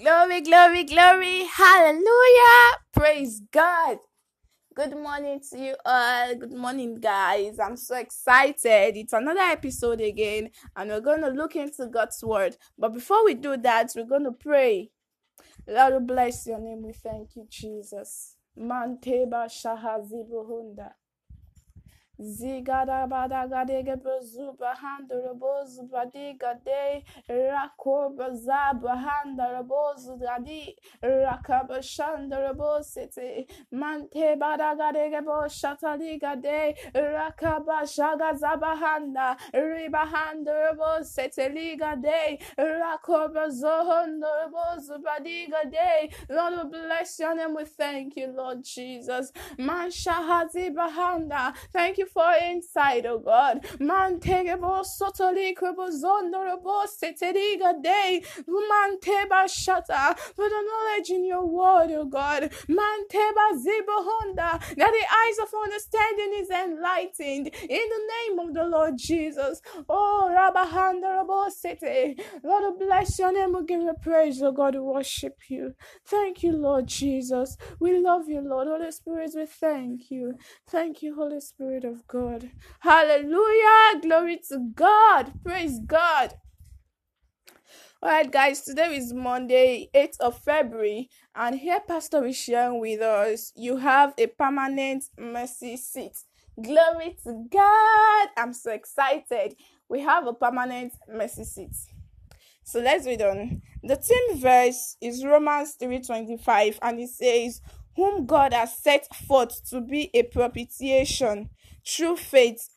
Glory, glory, glory. Hallelujah. Praise God. Good morning to you all. Good morning, guys. I'm so excited. It's another episode again, and we're going to look into God's word. But before we do that, we're going to pray. Lord, bless your name. We thank you, Jesus. Manteba shahazibuhunda. Zigada bada gadege bazuba handara bozu badiga de rakoba zaba handara bozu gadi rakaba shandara bosete mante bada gadege bo shataliga de rakaba shaga zaba handa riba handara bosete liga de rakoba zohandara bozu badiga de Lord bless your name. We thank you Lord Jesus. Man shahazi bahanda. Thank you for inside, oh God. Man tegebo sotoli krebo zondorobo seteriga day. Man shata for the knowledge in your word, oh God. Man teba zibo honda that the eyes of understanding is enlightened in the name of the Lord Jesus. Oh Rabahanda Rabo Sete. Lord bless your name. We give you praise, oh God. We worship you. Thank you, Lord Jesus. We love you, Lord. Holy Spirit, we thank you. Thank you, Holy Spirit of God. Hallelujah. Glory to God. Praise God. All right, guys, today is Monday, 8th of February, and here Pastor is sharing with us you have a permanent mercy seat. Glory to God. I'm so excited. We have a permanent mercy seat. So let's read on. The theme verse is Romans 3:25 and it says, "Whom God has set forth to be a propitiation through faith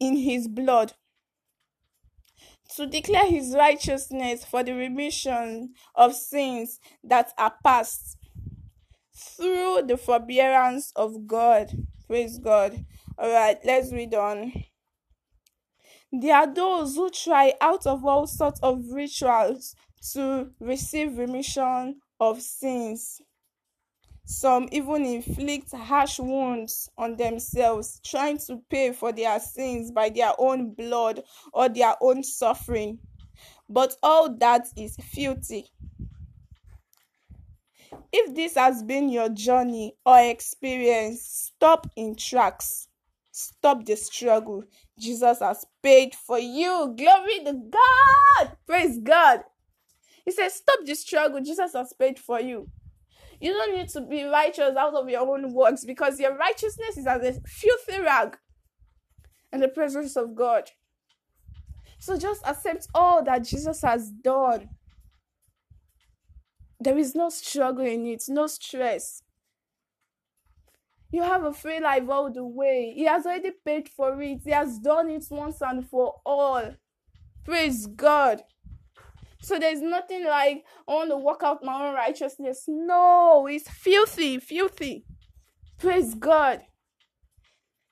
in his blood to declare his righteousness for the remission of sins that are past through the forbearance of God. Praise God. All right, let's read on. There are those who try out of all sorts of rituals to receive remission of sins. Some even inflict harsh wounds on themselves, trying to pay for their sins by their own blood or their own suffering. But all that is filthy. If this has been your journey or experience, stop in tracks. Stop the struggle. Jesus has paid for you. Glory to God. Praise God. He says, Stop the struggle. Jesus has paid for you. You don't need to be righteous out of your own works because your righteousness is as a filthy rag in the presence of God. So just accept all that Jesus has done. There is no struggle in it, no stress. You have a free life all the way. He has already paid for it, He has done it once and for all. Praise God. So there's nothing like I want to work out my own righteousness. No, it's filthy, filthy. Praise God.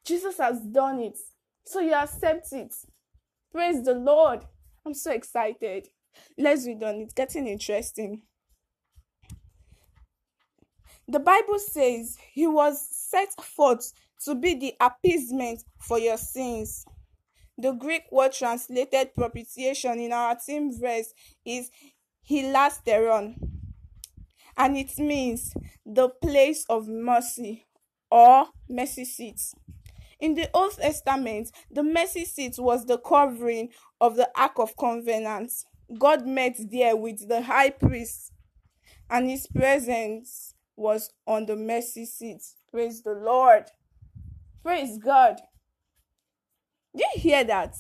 Jesus has done it. So you accept it. Praise the Lord. I'm so excited. Let's read on. It's getting interesting. The Bible says he was set forth to be the appeasement for your sins. The Greek word translated propitiation in our team verse is hilasterion, and it means the place of mercy or mercy seat. In the Old Testament, the mercy seat was the covering of the Ark of Covenant. God met there with the high priest, and his presence was on the mercy seat. Praise the Lord. Praise God. Did you hear that?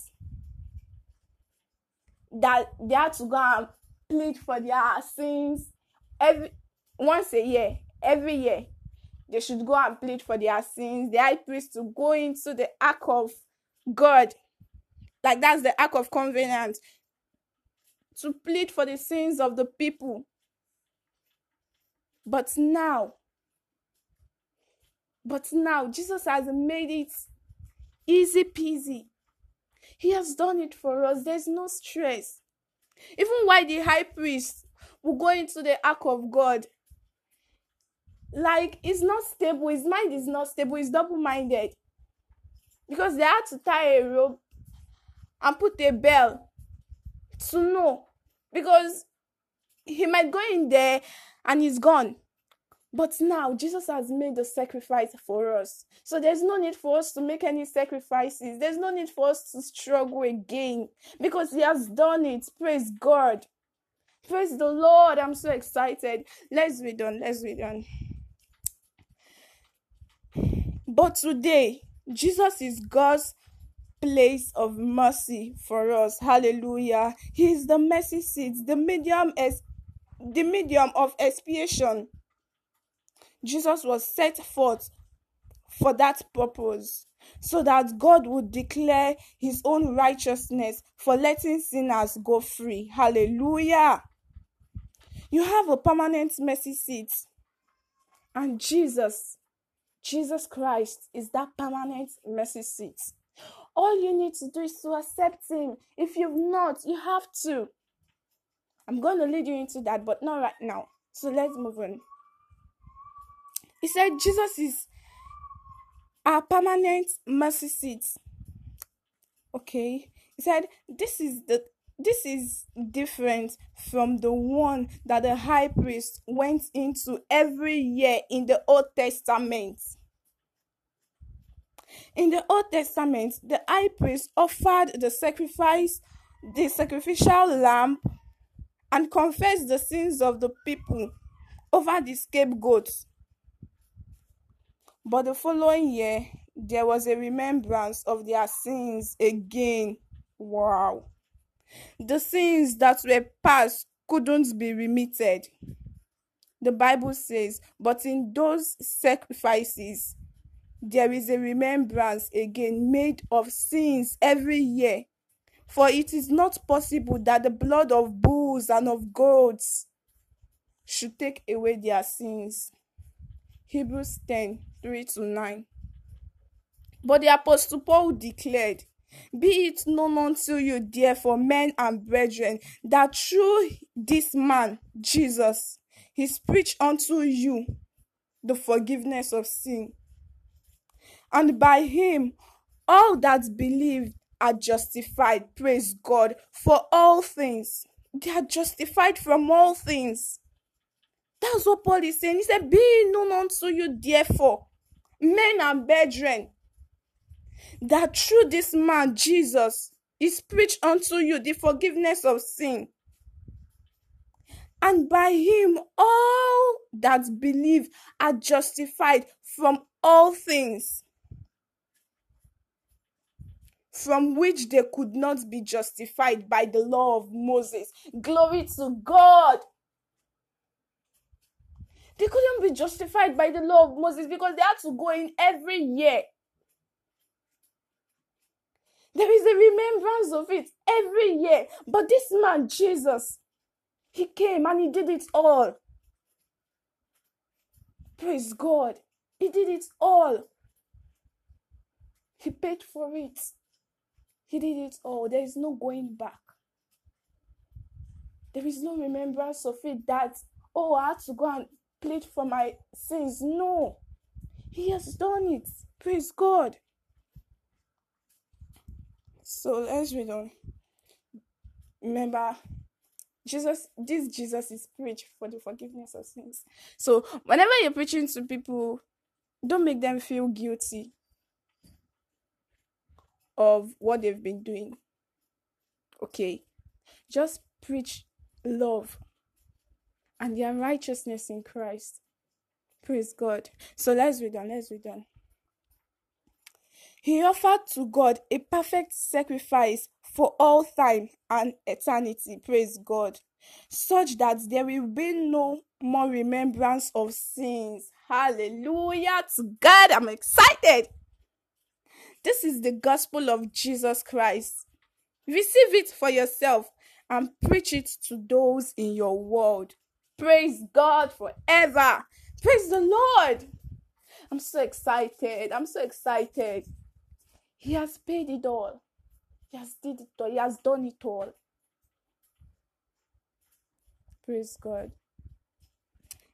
That they had to go and plead for their sins every once a year, every year. They should go and plead for their sins. The high priest to go into the ark of God, like that's the ark of covenant, to plead for the sins of the people. But now, but now Jesus has made it Easy peasy. He has done it for us. There's no stress. Even while the high priest will go into the ark of God, like it's not stable, his mind is not stable, he's double minded. Because they had to tie a rope and put a bell to know. Because he might go in there and he's gone. But now Jesus has made the sacrifice for us. So there's no need for us to make any sacrifices. There's no need for us to struggle again because he has done it. Praise God. Praise the Lord. I'm so excited. Let's read on. Let's read on. But today, Jesus is God's place of mercy for us. Hallelujah. He is the mercy seat, the medium as the medium of expiation. Jesus was set forth for that purpose, so that God would declare his own righteousness for letting sinners go free. Hallelujah. You have a permanent mercy seat, and Jesus, Jesus Christ, is that permanent mercy seat. All you need to do is to accept Him. If you've not, you have to. I'm going to lead you into that, but not right now. So let's move on. He said Jesus is our permanent mercy seat. Okay. He said this is the this is different from the one that the high priest went into every year in the Old Testament. In the Old Testament, the high priest offered the sacrifice, the sacrificial lamb, and confessed the sins of the people over the scapegoats. But the following year, there was a remembrance of their sins again. Wow. The sins that were past couldn't be remitted. The Bible says, but in those sacrifices, there is a remembrance again made of sins every year. For it is not possible that the blood of bulls and of goats should take away their sins. Hebrews 10 3 to 9. But the Apostle Paul declared, Be it known unto you, therefore, men and brethren, that through this man, Jesus, he preached unto you the forgiveness of sin and by him all that believe are justified. Praise God for all things. They are justified from all things. That's what Paul is saying. He said, Be it known unto you, therefore, men and brethren, that through this man, Jesus, is preached unto you the forgiveness of sin. And by him, all that believe are justified from all things from which they could not be justified by the law of Moses. Glory to God. They couldn't be justified by the law of Moses because they had to go in every year. There is a remembrance of it every year. But this man, Jesus, he came and he did it all. Praise God. He did it all. He paid for it. He did it all. There is no going back. There is no remembrance of it that, oh, I had to go and plead for my sins. No. He has done it. Praise God. So let's read on. Remember, Jesus, this Jesus is preached for the forgiveness of sins. So whenever you're preaching to people, don't make them feel guilty of what they've been doing. Okay? Just preach love and their righteousness in Christ. Praise God. So let's read on. Let's read on. He offered to God a perfect sacrifice for all time and eternity. Praise God. Such that there will be no more remembrance of sins. Hallelujah to God. I'm excited. This is the gospel of Jesus Christ. Receive it for yourself and preach it to those in your world. Praise God forever. Praise the Lord. I'm so excited. I'm so excited. He has paid it all. He has did it all. He has done it all. Praise God.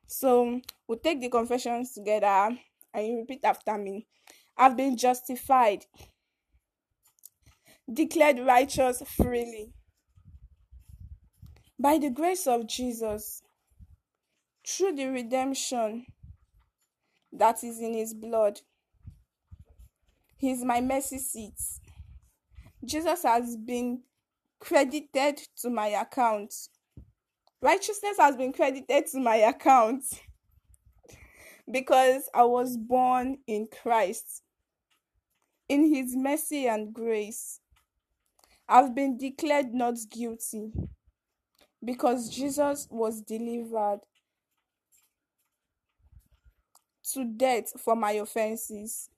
So we'll take the confessions together and you repeat after me I've been justified, declared righteous freely, By the grace of Jesus, through the redemption that is in his blood, he is my mercy seat. Jesus has been credited to my account. Righteousness has been credited to my account because I was born in Christ. In his mercy and grace, I've been declared not guilty because Jesus was delivered to death for my offenses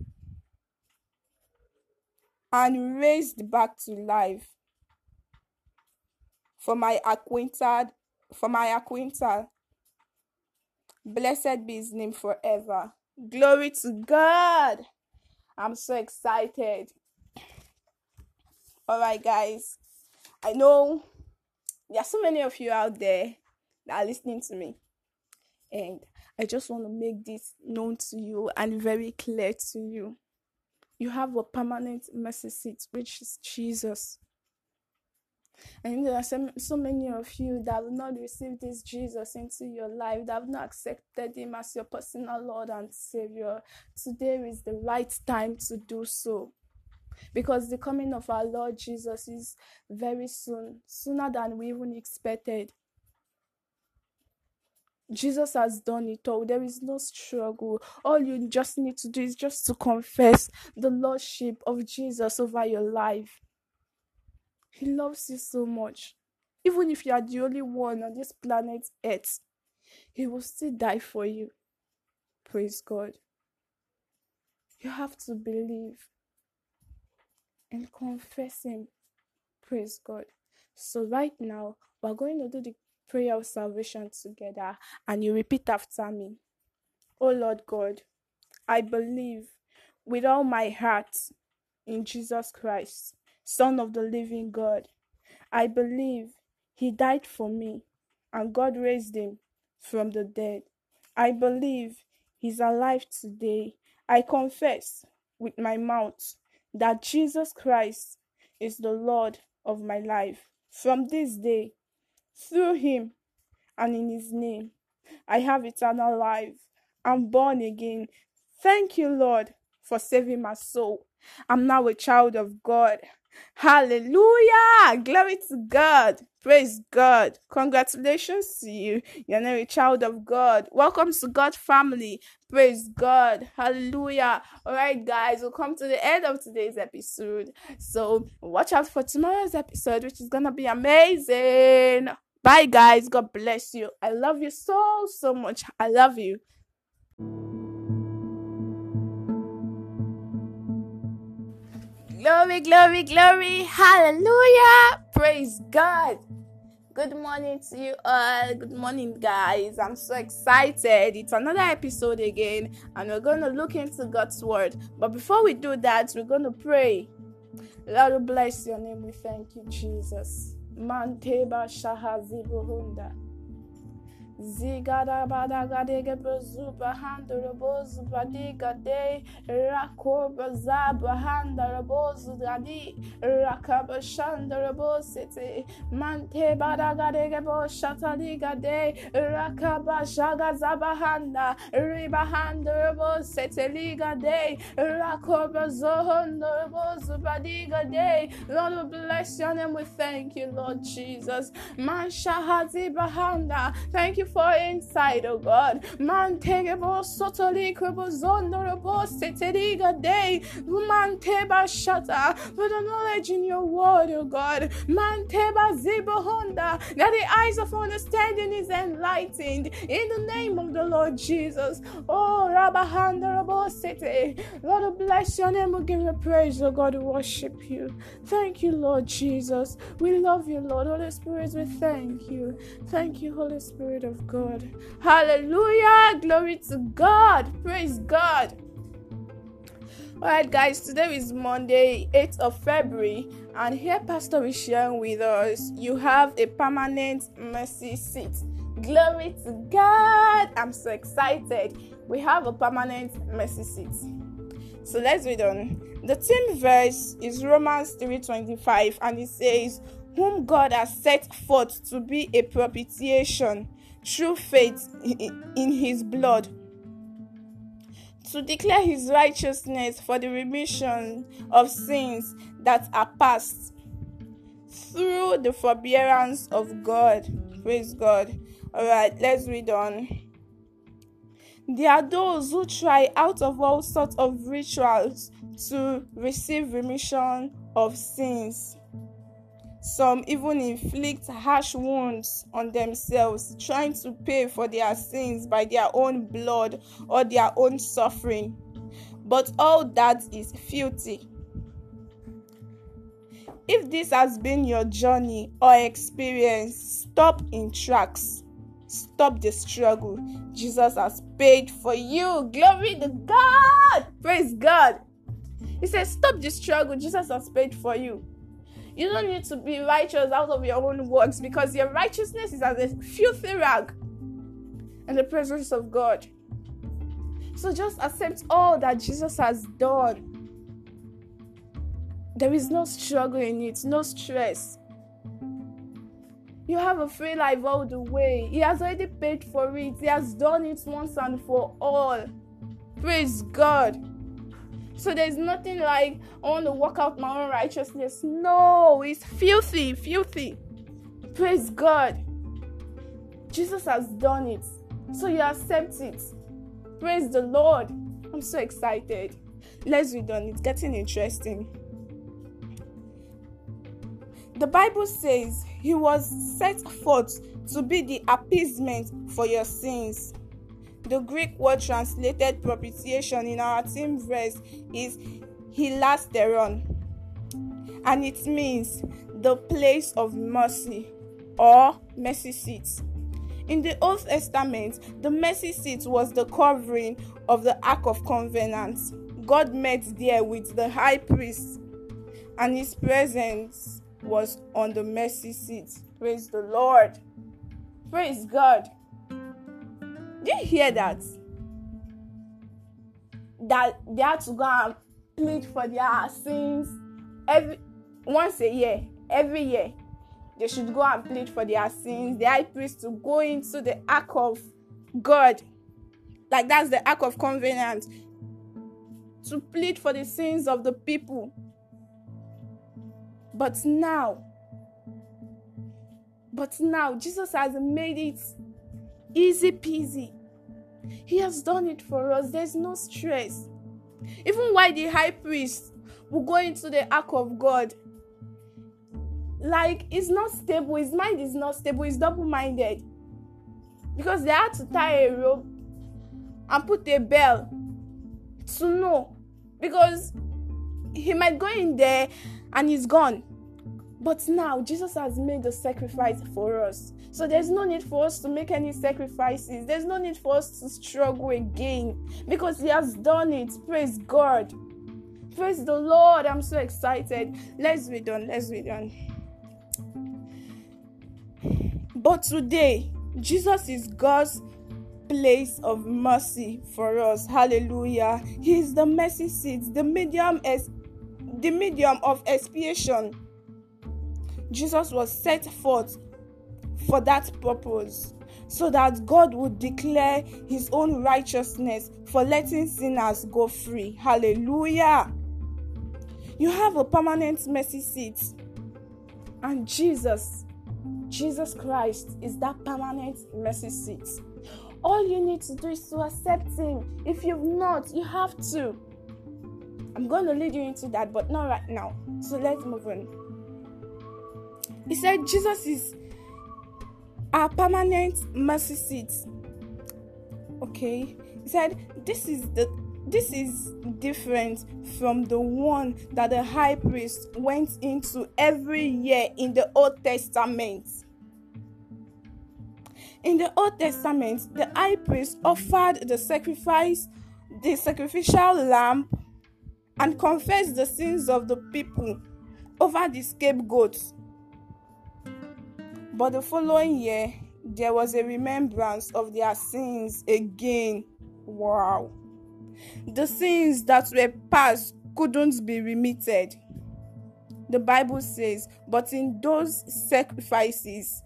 and raised back to life for my acquainted for my acquainted. Blessed be his name forever. Glory to god. I'm so excited. All right guys. I know there are so many of you out there that are listening to me. And i just want to make this known to you and very clear to you you have a permanent mercy seat which is jesus and there are so, so many of you that have not received this Jesus into your life, that have not accepted Him as your personal Lord and Savior. Today is the right time to do so. Because the coming of our Lord Jesus is very soon, sooner than we even expected. Jesus has done it all. There is no struggle. All you just need to do is just to confess the Lordship of Jesus over your life. He loves you so much. Even if you are the only one on this planet Earth, He will still die for you. Praise God. You have to believe and confess Him. Praise God. So, right now, we're going to do the prayer of salvation together, and you repeat after me. Oh Lord God, I believe with all my heart in Jesus Christ Son of the living God. I believe he died for me and God raised him from the dead. I believe he's alive today. I confess with my mouth that Jesus Christ is the Lord of my life. From this day, through him and in his name, I have eternal life. I'm born again. Thank you, Lord, for saving my soul. I'm now a child of God. Hallelujah! Glory to God. Praise God. Congratulations to you. You're now a child of God. Welcome to God family. Praise God. Hallelujah. All right, guys, we'll come to the end of today's episode. So watch out for tomorrow's episode, which is going to be amazing. Bye, guys. God bless you. I love you so, so much. I love you. Glory, glory, glory. Hallelujah. Praise God. Good morning to you all. Good morning, guys. I'm so excited. It's another episode again, and we're going to look into God's Word. But before we do that, we're going to pray. Lord, bless your name. We thank you, Jesus. Manteba shahazibuhunda. Zigada bada gadege bazuba handa rabozu badiga de rakoba zaba handa rabozu gadi rakaba shanda rabosete mante bada gadege bo shataliga de rakaba shaga zaba handa riba handa rabosete liga de rakoba zohanda rabozu badiga de Lord bless your name. We thank you Lord Jesus. Man shahazi bahanda. Thank you for insight, oh God. Man tegebo sotoli krebozondo seteriga day. Man teba shata for the knowledge in your word, oh God. Man teba zibohonda that the eyes of understanding is enlightened in the name of the Lord Jesus. Oh Rabahanda Rabosete. Lord, bless your name. We give you praise, oh God. We worship you. Thank you, Lord Jesus. We love you, Lord. Holy Spirit, we thank you. Thank you, Holy Spirit of God. Hallelujah. Glory to God. Praise God. Alright, guys, today is Monday, 8th of February, and here Pastor is sharing with us you have a permanent mercy seat. Glory to God. I'm so excited. We have a permanent mercy seat. So let's read on. The theme verse is Romans 3:25 and it says, whom God has set forth to be a propitiation through faith in his blood, to declare his righteousness for the remission of sins that are past through the forbearance of God. Praise God. All right, let's read on. There are those who try out of all sorts of rituals to receive remission of sins. Some even inflict harsh wounds on themselves, trying to pay for their sins by their own blood or their own suffering. But all that is filthy. If this has been your journey or experience, stop in tracks. Stop the struggle. Jesus has paid for you. Glory to God. Praise God. He says, Stop the struggle. Jesus has paid for you. You don't need to be righteous out of your own works because your righteousness is as a filthy rag in the presence of God. So just accept all that Jesus has done. There is no struggle in it, no stress. You have a free life all the way. He has already paid for it, He has done it once and for all. Praise God. So there's nothing like I want to work out my own righteousness. No, it's filthy, filthy. Praise God. Jesus has done it. So you accept it. Praise the Lord. I'm so excited. Let's read on. It's getting interesting. The Bible says he was set forth to be the appeasement for your sins. The Greek word translated propitiation in our team verse is hilasterion, and it means the place of mercy or mercy seat. In the Old Testament, the mercy seat was the covering of the Ark of Covenant. God met there with the high priest, and his presence was on the mercy seat. Praise the Lord. Praise God. Do you hear that? That they had to go and plead for their sins every once a year, every year. They should go and plead for their sins. The high priest to go into the ark of God, like that's the ark of covenant, to plead for the sins of the people. But now, but now Jesus has made it Easy peasy. He has done it for us. There's no stress. Even while the high priest will go into the ark of God, like it's not stable, his mind is not stable, he's double minded. Because they had to tie a rope and put a bell to know. Because he might go in there and he's gone. But now Jesus has made the sacrifice for us. So there's no need for us to make any sacrifices. There's no need for us to struggle again because He has done it. Praise God. Praise the Lord. I'm so excited. Let's read on. Let's read on. But today, Jesus is God's place of mercy for us. Hallelujah. He is the mercy seat, the medium as the medium of expiation Jesus was set forth for that purpose, so that God would declare his own righteousness for letting sinners go free. Hallelujah. You have a permanent mercy seat, and Jesus, Jesus Christ, is that permanent mercy seat. All you need to do is to accept Him. If you've not, you have to. I'm going to lead you into that, but not right now. So let's move on. He said Jesus is our permanent mercy seat. Okay. He said this is the this is different from the one that the high priest went into every year in the Old Testament. In the Old Testament, the high priest offered the sacrifice, the sacrificial lamb, and confessed the sins of the people over the scapegoats but the following year, there was a remembrance of their sins again. Wow. The sins that were past couldn't be remitted. the Bible says, But in those sacrifices,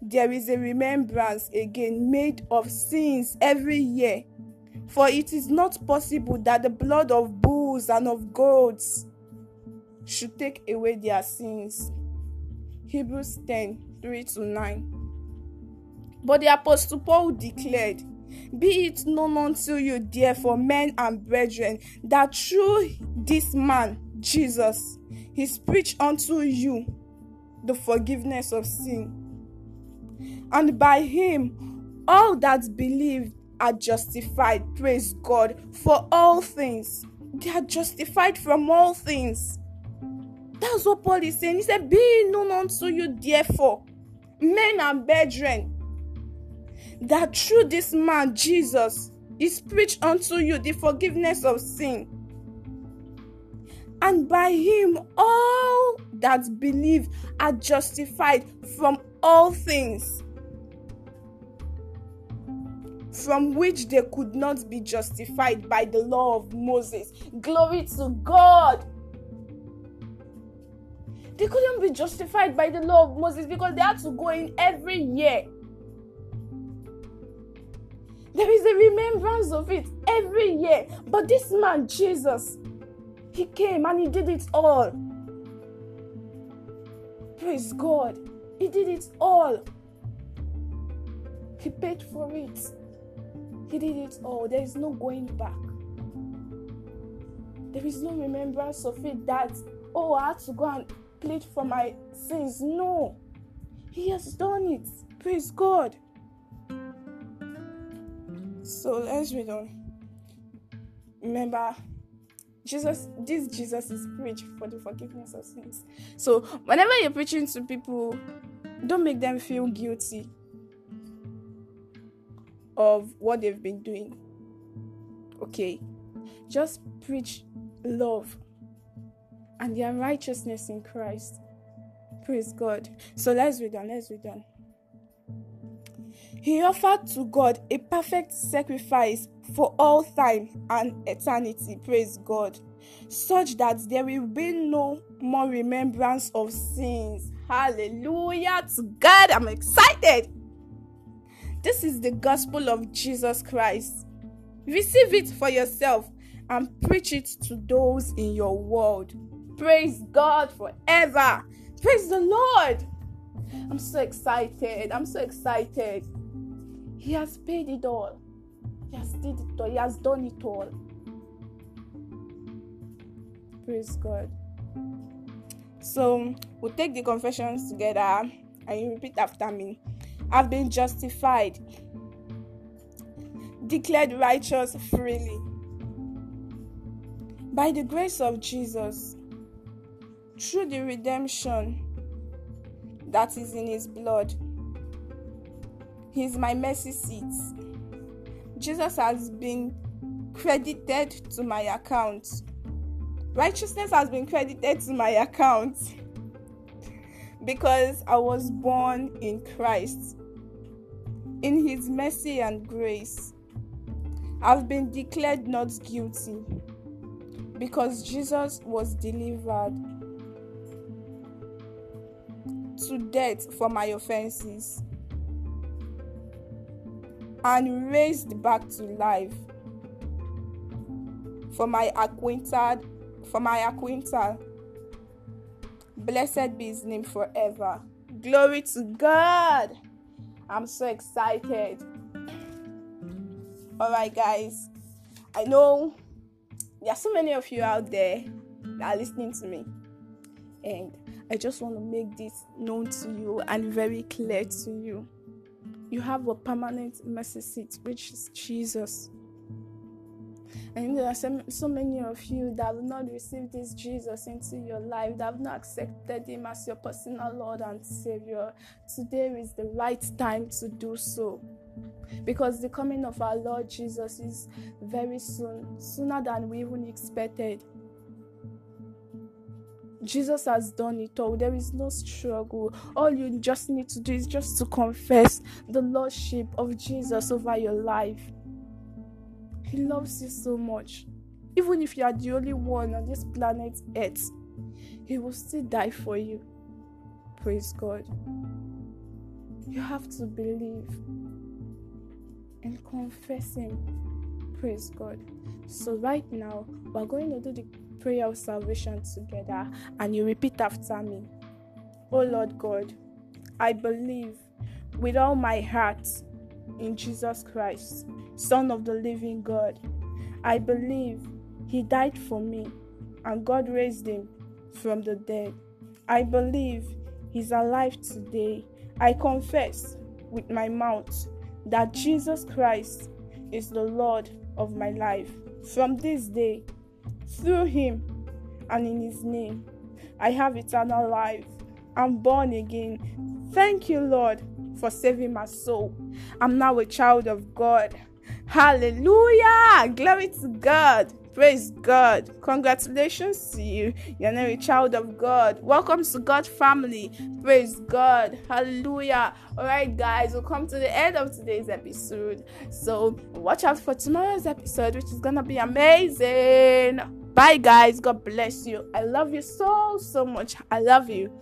there is a remembrance again made of sins every year. For it is not possible that the blood of bulls and of goats should take away their sins. Hebrews 10 3 to 9. But the Apostle Paul declared, Be it known unto you, therefore, men and brethren, that through this man, Jesus, is preached unto you the forgiveness of sin. And by him, all that believe are justified. Praise God for all things. They are justified from all things. That's what Paul is saying. He said, Be it known unto you, therefore, men and brethren, that through this man, Jesus, is preached unto you the forgiveness of sin. And by him, all that believe are justified from all things from which they could not be justified by the law of Moses. Glory to God. They couldn't be justified by the law of Moses because they had to go in every year. There is a remembrance of it every year. But this man, Jesus, he came and he did it all. Praise God. He did it all. He paid for it. He did it all. There is no going back. There is no remembrance of it that, oh, I had to go and plead for my sins. No. He has done it. Praise God. So let's read on. Remember, Jesus, this Jesus is preached for the forgiveness of sins. So whenever you're preaching to people, don't make them feel guilty of what they've been doing. Okay? Just preach love and their righteousness in Christ. Praise God. So let's read on. Let's read on. He offered to God a perfect sacrifice for all time and eternity. Praise God. Such that there will be no more remembrance of sins. Hallelujah to God. I'm excited. This is the gospel of Jesus Christ. Receive it for yourself and preach it to those in your world. Praise God forever. Praise the Lord. I'm so excited. I'm so excited. He has paid it all. He has did it all. He has done it all. Praise God. So we'll take the confessions together and you repeat after me. I've been justified, declared righteous freely. By the grace of Jesus, through the redemption that is in his blood. He's my mercy seat. Jesus has been credited to my account. Righteousness has been credited to my account because I was born in Christ. In His mercy and grace, I've been declared not guilty because Jesus was delivered to death for my offenses and raised back to life for my acquainted for my acquainted blessed be his name forever. Glory to god. I'm so excited. All right guys. I know there are so many of you out there that are listening to me. And i just want to make this known to you and very clear to you you have a permanent mercy seat, which is Jesus. And there are so, so many of you that have not received this Jesus into your life, that have not accepted Him as your personal Lord and Savior. Today is the right time to do so. Because the coming of our Lord Jesus is very soon, sooner than we even expected. Jesus has done it all. There is no struggle. All you just need to do is just to confess the Lordship of Jesus over your life. He loves you so much. Even if you are the only one on this planet Earth, He will still die for you. Praise God. You have to believe and confess Him. Praise God. So, right now, we're going to do the prayer of salvation together, and you repeat after me. Oh Lord God, I believe with all my heart in Jesus Christ, Son of the living God. I believe He died for me and God raised Him from the dead. I believe He's alive today. I confess with my mouth that Jesus Christ is the Lord of my life. From this day, through Him and in His name, I have eternal life. I'm born again. Thank you, Lord, for saving my soul. I'm now a child of God. Hallelujah! Glory to God. Praise God. Congratulations to you. You're now a child of God. Welcome to God family. Praise God. Hallelujah. All right, guys, we'll come to the end of today's episode. So watch out for tomorrow's episode, which is going to be amazing. Bye, guys. God bless you. I love you so, so much. I love you.